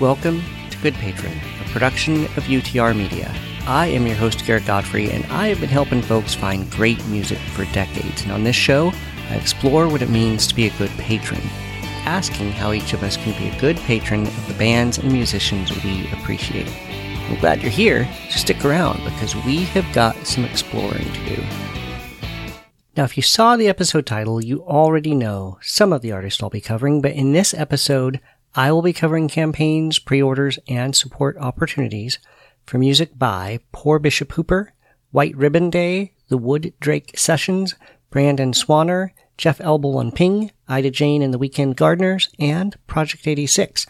Welcome to Good Patron, a production of UTR Media. I am your host, Garrett Godfrey, and I have been helping folks find great music for decades. And on this show, I explore what it means to be a good patron, asking how each of us can be a good patron of the bands and musicians we appreciate. I'm glad you're here, so stick around because we have got some exploring to do. Now, if you saw the episode title, you already know some of the artists I'll be covering, but in this episode, I will be covering campaigns, pre-orders, and support opportunities for music by Poor Bishop Hooper, White Ribbon Day, The Wood Drake Sessions, Brandon Swanner, Jeff Elbel and Ping, Ida Jane and the Weekend Gardeners, and Project 86,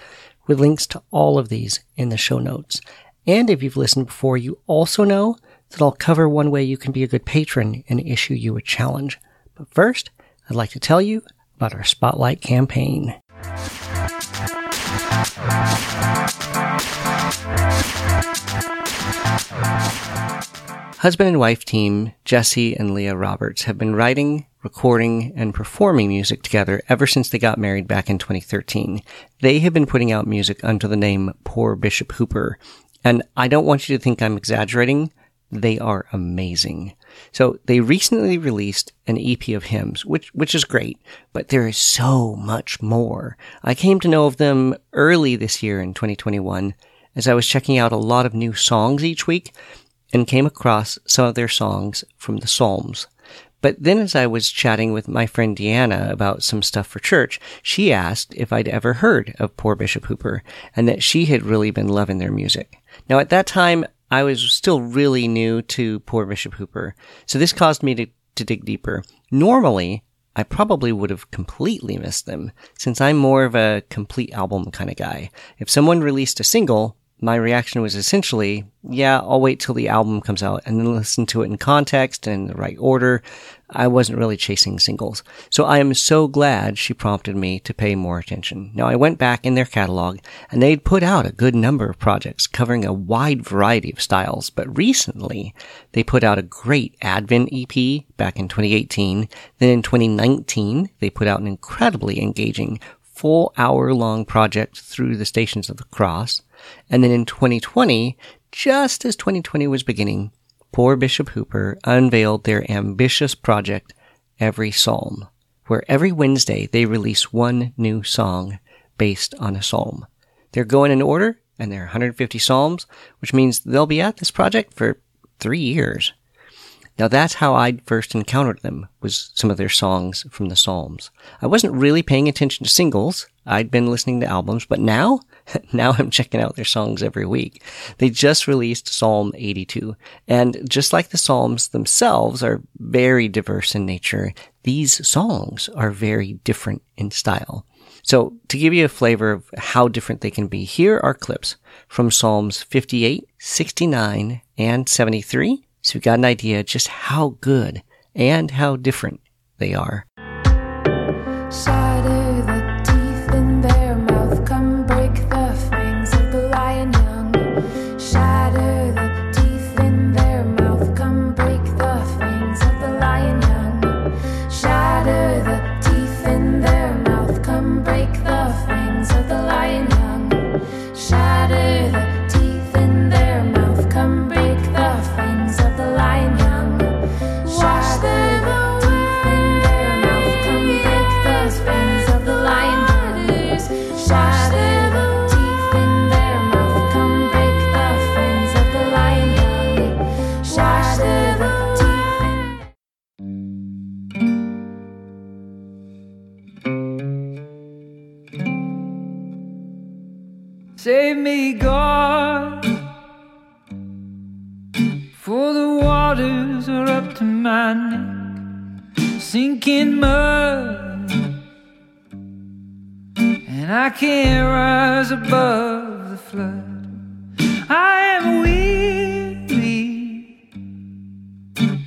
with links to all of these in the show notes. And if you've listened before, you also know that I'll cover one way you can be a good patron and issue you a challenge. But first, I'd like to tell you about our Spotlight campaign. Husband and wife team Jesse and Leah Roberts have been writing, recording, and performing music together ever since they got married back in 2013. They have been putting out music under the name Poor Bishop Hooper. And I don't want you to think I'm exaggerating. They are amazing. So they recently released an EP of hymns, which, which is great, but there is so much more. I came to know of them early this year in 2021 as I was checking out a lot of new songs each week and came across some of their songs from the Psalms. But then as I was chatting with my friend Deanna about some stuff for church, she asked if I'd ever heard of Poor Bishop Hooper and that she had really been loving their music. Now at that time, I was still really new to Poor Bishop Hooper, so this caused me to, to dig deeper. Normally, I probably would have completely missed them, since I'm more of a complete album kind of guy. If someone released a single, my reaction was essentially, yeah, I'll wait till the album comes out and then listen to it in context and in the right order. I wasn't really chasing singles. So I am so glad she prompted me to pay more attention. Now I went back in their catalog and they'd put out a good number of projects covering a wide variety of styles, but recently they put out a great Advent EP back in 2018. Then in 2019, they put out an incredibly engaging full hour long project through the stations of the cross. And then in 2020, just as 2020 was beginning, poor Bishop Hooper unveiled their ambitious project, Every Psalm, where every Wednesday they release one new song based on a psalm. They're going in order, and there are 150 psalms, which means they'll be at this project for three years. Now that's how I first encountered them was some of their songs from the Psalms. I wasn't really paying attention to singles. I'd been listening to albums, but now, now I'm checking out their songs every week. They just released Psalm 82. And just like the Psalms themselves are very diverse in nature, these songs are very different in style. So to give you a flavor of how different they can be, here are clips from Psalms 58, 69, and 73 so we got an idea just how good and how different they are. Save neck, sinking mud. And I can't rise above the flood. I am weary,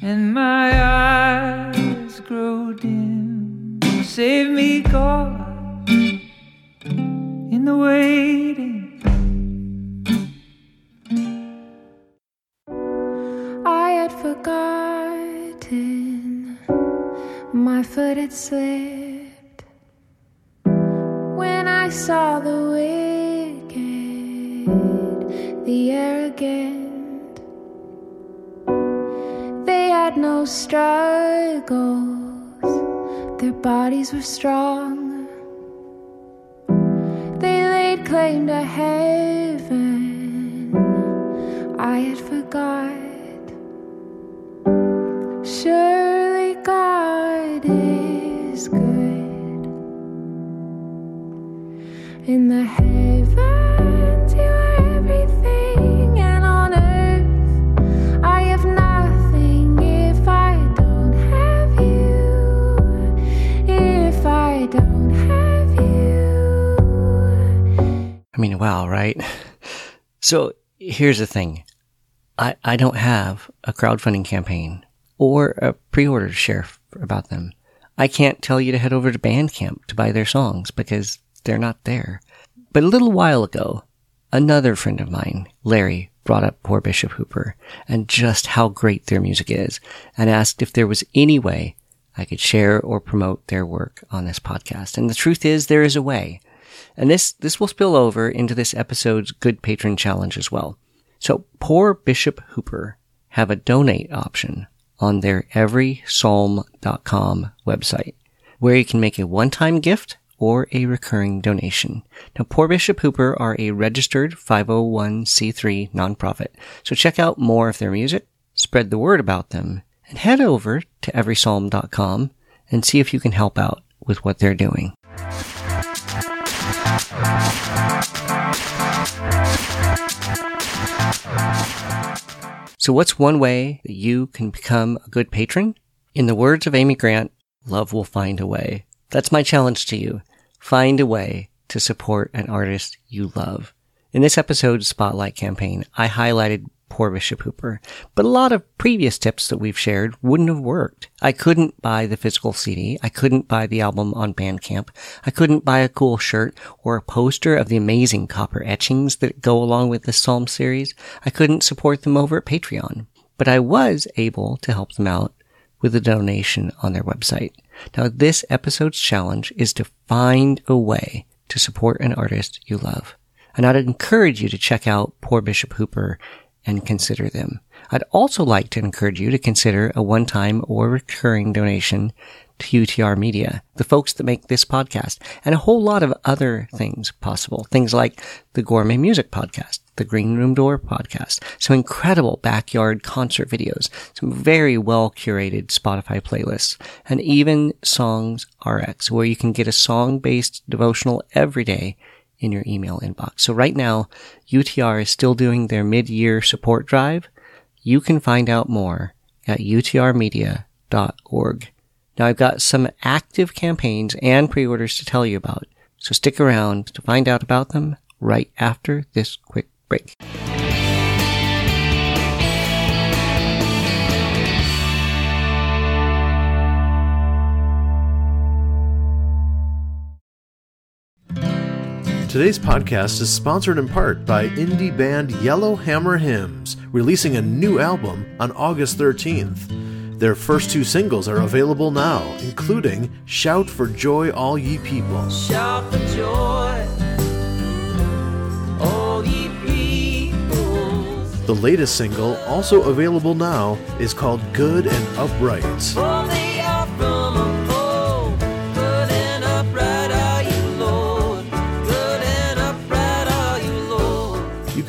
and my eyes grow dim. Save me, God, in the waiting. Had slipped when I saw the wicked the arrogant. They had no struggles, their bodies were strong. They laid claim to heaven. I had forgot. Is good. In the heavens, you are everything, and on earth, I have nothing if I don't have you. If I don't have you. I mean, wow, right? So here's the thing. I, I don't have a crowdfunding campaign or a pre-order to share about them. I can't tell you to head over to Bandcamp to buy their songs because they're not there. But a little while ago, another friend of mine, Larry, brought up Poor Bishop Hooper and just how great their music is and asked if there was any way I could share or promote their work on this podcast. And the truth is there is a way. And this, this will spill over into this episode's Good Patron Challenge as well. So Poor Bishop Hooper have a donate option on their everypsalm.com website where you can make a one-time gift or a recurring donation. Now, Poor Bishop Hooper are a registered 501c3 nonprofit, so check out more of their music, spread the word about them, and head over to everypsalm.com and see if you can help out with what they're doing. So what's one way that you can become a good patron? In the words of Amy Grant, love will find a way. That's my challenge to you. Find a way to support an artist you love. In this episode's Spotlight campaign, I highlighted Poor Bishop Hooper, but a lot of previous tips that we've shared wouldn't have worked. I couldn't buy the physical CD. I couldn't buy the album on Bandcamp. I couldn't buy a cool shirt or a poster of the amazing copper etchings that go along with the Psalm series. I couldn't support them over at Patreon, but I was able to help them out with a donation on their website. Now, this episode's challenge is to find a way to support an artist you love. And I'd encourage you to check out Poor Bishop Hooper and consider them. I'd also like to encourage you to consider a one-time or recurring donation to UTR Media, the folks that make this podcast, and a whole lot of other things possible. Things like the Gourmet Music Podcast, the Green Room Door Podcast, some incredible backyard concert videos, some very well curated Spotify playlists, and even Songs RX, where you can get a song-based devotional every day in your email inbox. So right now, UTR is still doing their mid-year support drive. You can find out more at utrmedia.org. Now I've got some active campaigns and pre-orders to tell you about, so stick around to find out about them right after this quick break. Today's podcast is sponsored in part by indie band Yellowhammer Hymns, releasing a new album on August 13th. Their first two singles are available now, including Shout for Joy All Ye People. Shout for joy, all ye peoples. The latest single, also available now, is called Good and Upright. Oh,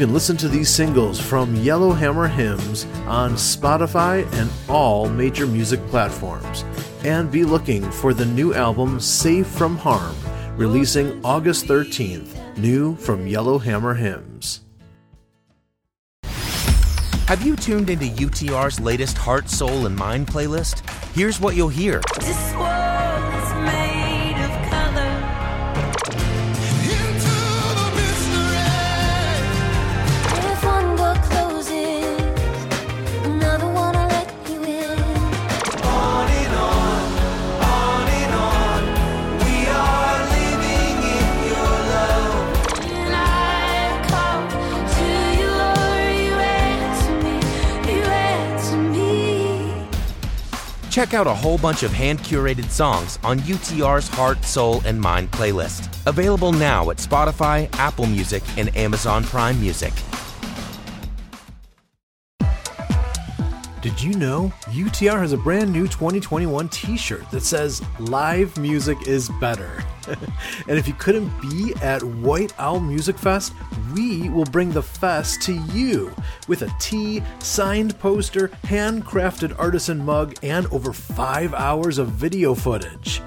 can listen to these singles from Yellowhammer Hymns on Spotify and all major music platforms. And be looking for the new album Safe from Harm, releasing August 13th, new from Yellowhammer Hymns. Have you tuned into UTR's latest Heart, Soul, and Mind playlist? Here's what you'll hear. Check out a whole bunch of hand curated songs on UTR's Heart, Soul, and Mind playlist. Available now at Spotify, Apple Music, and Amazon Prime Music. Did you know UTR has a brand new 2021 t shirt that says Live Music is Better? and if you couldn't be at White Owl Music Fest, we will bring the fest to you with a signed poster, handcrafted artisan mug, and over five hours of video footage.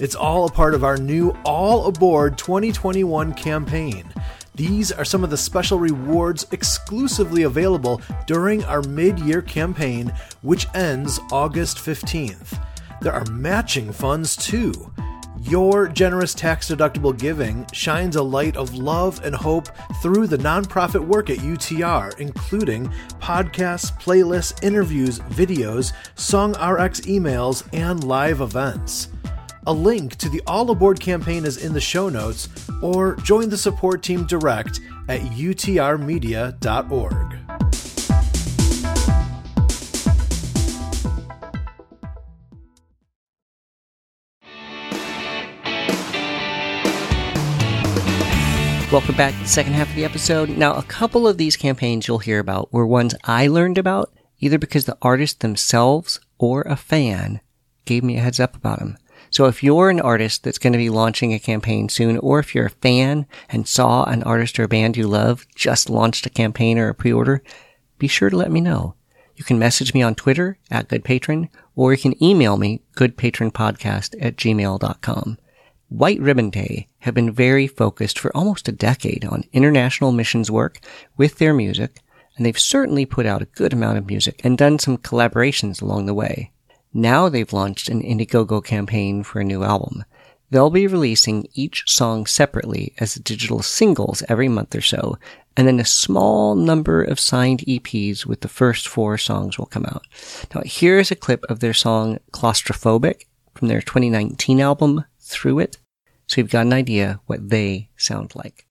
It's all a part of our new All Aboard 2021 campaign. These are some of the special rewards exclusively available during our mid year campaign, which ends August 15th. There are matching funds too. Your generous tax deductible giving shines a light of love and hope through the nonprofit work at UTR, including podcasts, playlists, interviews, videos, Song RX emails, and live events. A link to the All Aboard campaign is in the show notes, or join the support team direct at utrmedia.org. Welcome back to the second half of the episode. Now, a couple of these campaigns you'll hear about were ones I learned about either because the artists themselves or a fan gave me a heads up about them. So if you're an artist that's going to be launching a campaign soon, or if you're a fan and saw an artist or band you love just launched a campaign or a pre-order, be sure to let me know. You can message me on Twitter at goodpatron, or you can email me goodpatronpodcast at gmail.com. White Ribbon Day have been very focused for almost a decade on international missions work with their music, and they've certainly put out a good amount of music and done some collaborations along the way. Now they've launched an Indiegogo campaign for a new album. They'll be releasing each song separately as digital singles every month or so, and then a small number of signed EPs with the first four songs will come out. Now here's a clip of their song Claustrophobic from their 2019 album Through It, so you've got an idea what they sound like.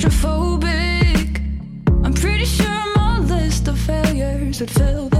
Claustrophobic. I'm pretty sure my list of failures would fill the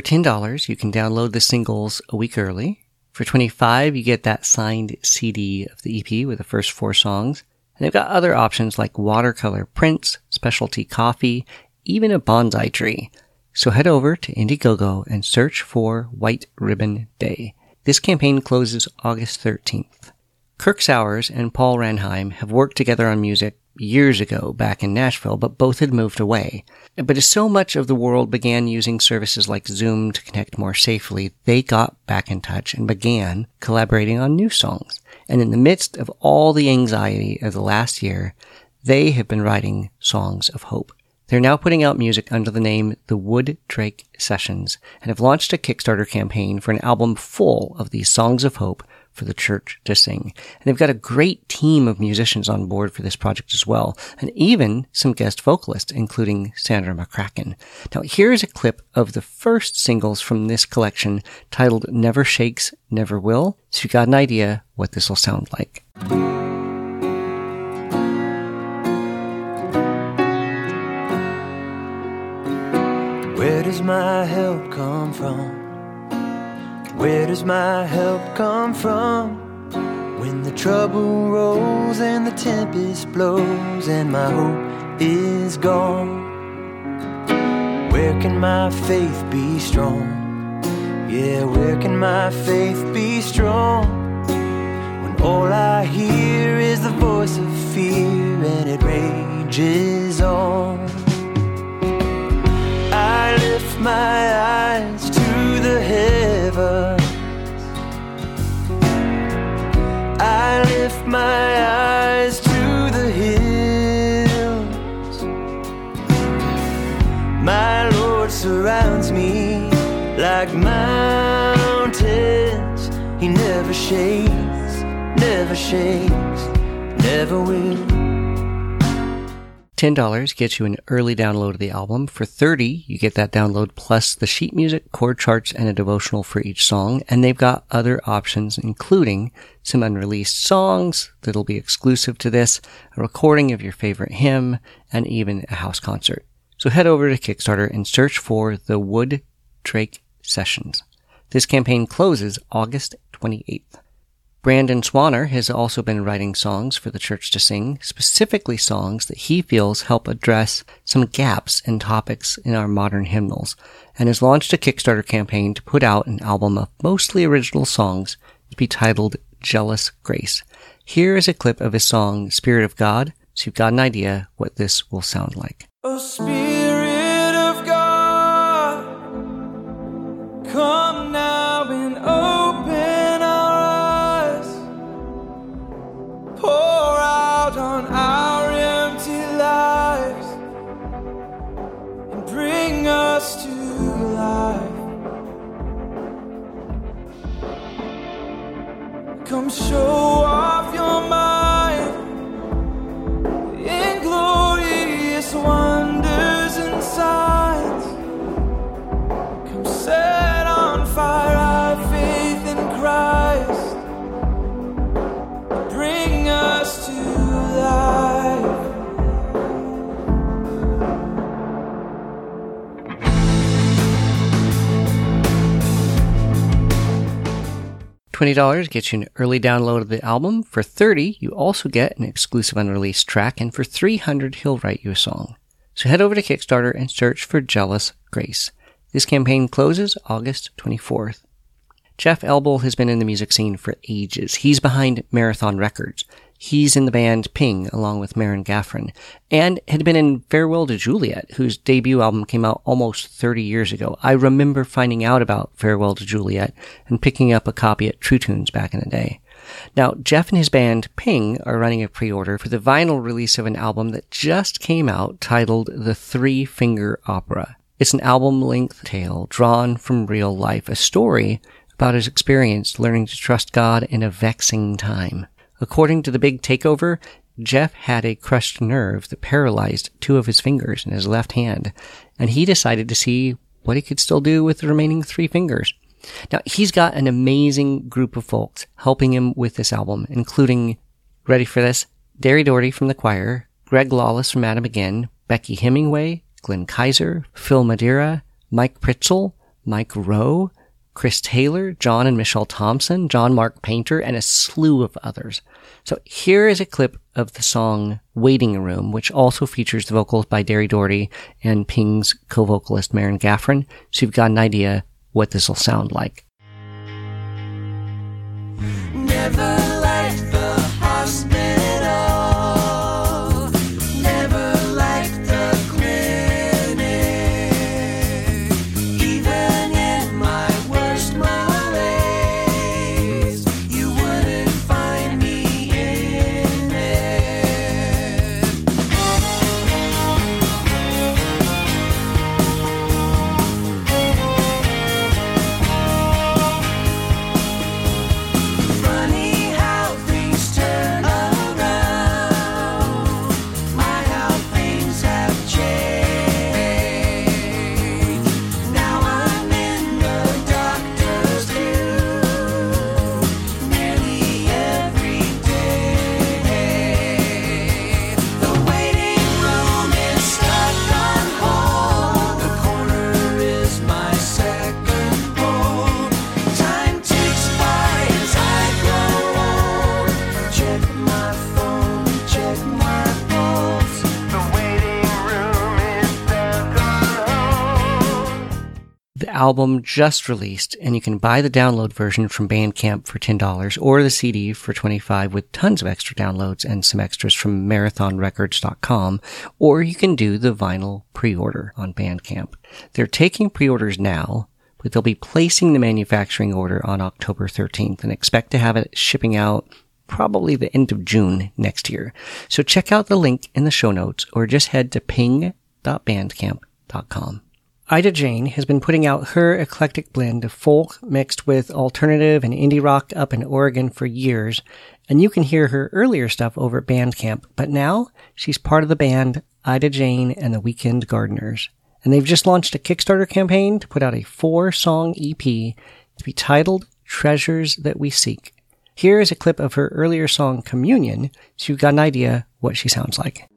For $10, you can download the singles a week early. For 25 you get that signed CD of the EP with the first four songs. And they've got other options like watercolor prints, specialty coffee, even a bonsai tree. So head over to Indiegogo and search for White Ribbon Day. This campaign closes August 13th. Kirk Sowers and Paul Ranheim have worked together on music years ago back in Nashville, but both had moved away. But as so much of the world began using services like Zoom to connect more safely, they got back in touch and began collaborating on new songs. And in the midst of all the anxiety of the last year, they have been writing songs of hope. They're now putting out music under the name The Wood Drake Sessions and have launched a Kickstarter campaign for an album full of these songs of hope for the church to sing. And they've got a great team of musicians on board for this project as well, and even some guest vocalists, including Sandra McCracken. Now, here's a clip of the first singles from this collection titled Never Shakes, Never Will, so you got an idea what this will sound like. Where does my help come from? Where does my help come from? When the trouble rolls and the tempest blows and my hope is gone. Where can my faith be strong? Yeah, where can my faith be strong? When all I hear is the voice of fear and it rages on. I lift my eyes to the heavens. I lift my eyes to the hills. My Lord surrounds me like mountains. He never shakes, never shakes, never will. $10 gets you an early download of the album. For 30, you get that download plus the sheet music, chord charts, and a devotional for each song. And they've got other options, including some unreleased songs that'll be exclusive to this, a recording of your favorite hymn, and even a house concert. So head over to Kickstarter and search for the Wood Drake Sessions. This campaign closes August 28th. Brandon Swanner has also been writing songs for the church to sing, specifically songs that he feels help address some gaps and topics in our modern hymnals, and has launched a Kickstarter campaign to put out an album of mostly original songs to be titled Jealous Grace. Here is a clip of his song Spirit of God, so you've got an idea what this will sound like. Oh, Come show off your mind $20 gets you an early download of the album. For 30 you also get an exclusive unreleased track, and for 300 he'll write you a song. So head over to Kickstarter and search for Jealous Grace. This campaign closes August 24th. Jeff Elbel has been in the music scene for ages. He's behind Marathon Records. He's in the band Ping along with Maren Gaffron and had been in Farewell to Juliet, whose debut album came out almost 30 years ago. I remember finding out about Farewell to Juliet and picking up a copy at True Tunes back in the day. Now, Jeff and his band Ping are running a pre-order for the vinyl release of an album that just came out titled The Three Finger Opera. It's an album length tale drawn from real life, a story about his experience learning to trust God in a vexing time. According to the big takeover, Jeff had a crushed nerve that paralyzed two of his fingers in his left hand, and he decided to see what he could still do with the remaining three fingers. Now, he's got an amazing group of folks helping him with this album, including, ready for this, Derri Daugherty from the choir, Greg Lawless from Adam Again, Becky Hemingway, Glenn Kaiser, Phil Madeira, Mike Pritzl, Mike Roe, Chris Taylor, John and Michelle Thompson, John Mark Painter, and a slew of others. So here is a clip of the song Waiting Room, which also features the vocals by Derri Daugherty and Ping's co-vocalist Maren Gaffron. So you've got an idea what this will sound like. Never album just released and you can buy the download version from Bandcamp for $10 or the CD for 25 with tons of extra downloads and some extras from marathonrecords.com or you can do the vinyl pre-order on Bandcamp. They're taking pre-orders now, but they'll be placing the manufacturing order on October 13th and expect to have it shipping out probably the end of June next year. So check out the link in the show notes or just head to ping.bandcamp.com. Ida Jane has been putting out her eclectic blend of folk mixed with alternative and indie rock up in Oregon for years, and you can hear her earlier stuff over at Bandcamp, but now she's part of the band Ida Jane and the Weekend Gardeners. And they've just launched a Kickstarter campaign to put out a four song EP to be titled Treasures That We Seek. Here is a clip of her earlier song Communion, so you've got an idea what she sounds like.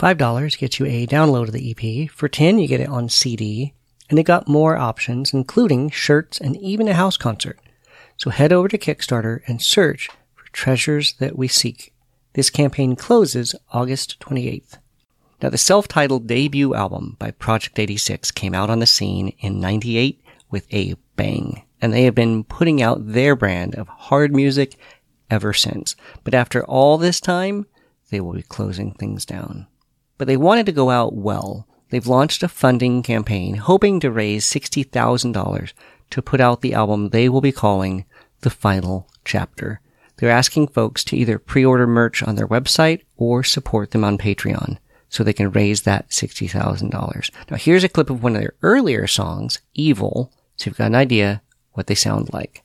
$5 gets you a download of the EP. For 10 you get it on CD. And they got more options, including shirts and even a house concert. So head over to Kickstarter and search for Treasures That We Seek. This campaign closes August 28th. Now, the self-titled debut album by Project 86 came out on the scene in 98 with a bang. And they have been putting out their brand of hard music ever since. But after all this time, they will be closing things down. But they wanted to go out well. They've launched a funding campaign hoping to raise $60,000 to put out the album they will be calling The Final Chapter. They're asking folks to either pre-order merch on their website or support them on Patreon so they can raise that $60,000. Now here's a clip of one of their earlier songs, Evil, so you've got an idea what they sound like.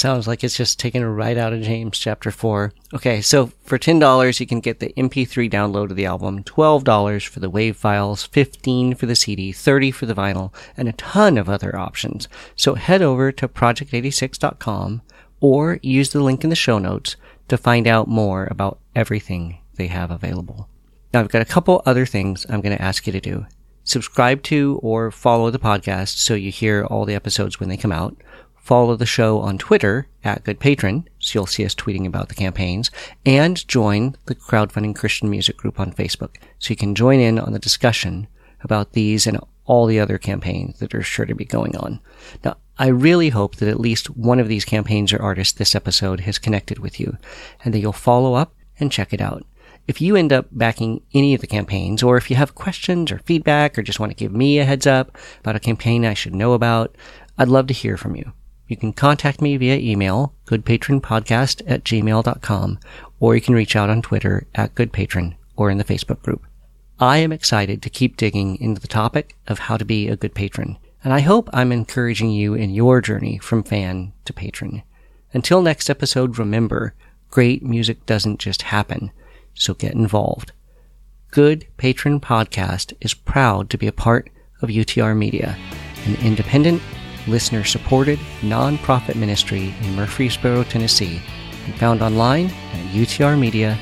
Sounds like it's just taken right out of James chapter 4. Okay, so for $10, you can get the MP3 download of the album, $12 for the WAV files, 15 for the CD, 30 for the vinyl, and a ton of other options. So head over to project86.com or use the link in the show notes to find out more about everything they have available. Now, I've got a couple other things I'm going to ask you to do. Subscribe to or follow the podcast so you hear all the episodes when they come out. Follow the show on Twitter at Good Patron, so you'll see us tweeting about the campaigns, and join the Crowdfunding Christian Music Group on Facebook, so you can join in on the discussion about these and all the other campaigns that are sure to be going on. Now, I really hope that at least one of these campaigns or artists this episode has connected with you, and that you'll follow up and check it out. If you end up backing any of the campaigns, or if you have questions or feedback, or just want to give me a heads up about a campaign I should know about, I'd love to hear from you. You can contact me via email, goodpatronpodcast at gmail.com, or you can reach out on Twitter at goodpatron or in the Facebook group. I am excited to keep digging into the topic of how to be a good patron, and I hope I'm encouraging you in your journey from fan to patron. Until next episode, remember, great music doesn't just happen, so get involved. Good Patron Podcast is proud to be a part of UTR Media, an independent, listener supported, nonprofit ministry in Murfreesboro, Tennessee, and found online at utrmedia.org.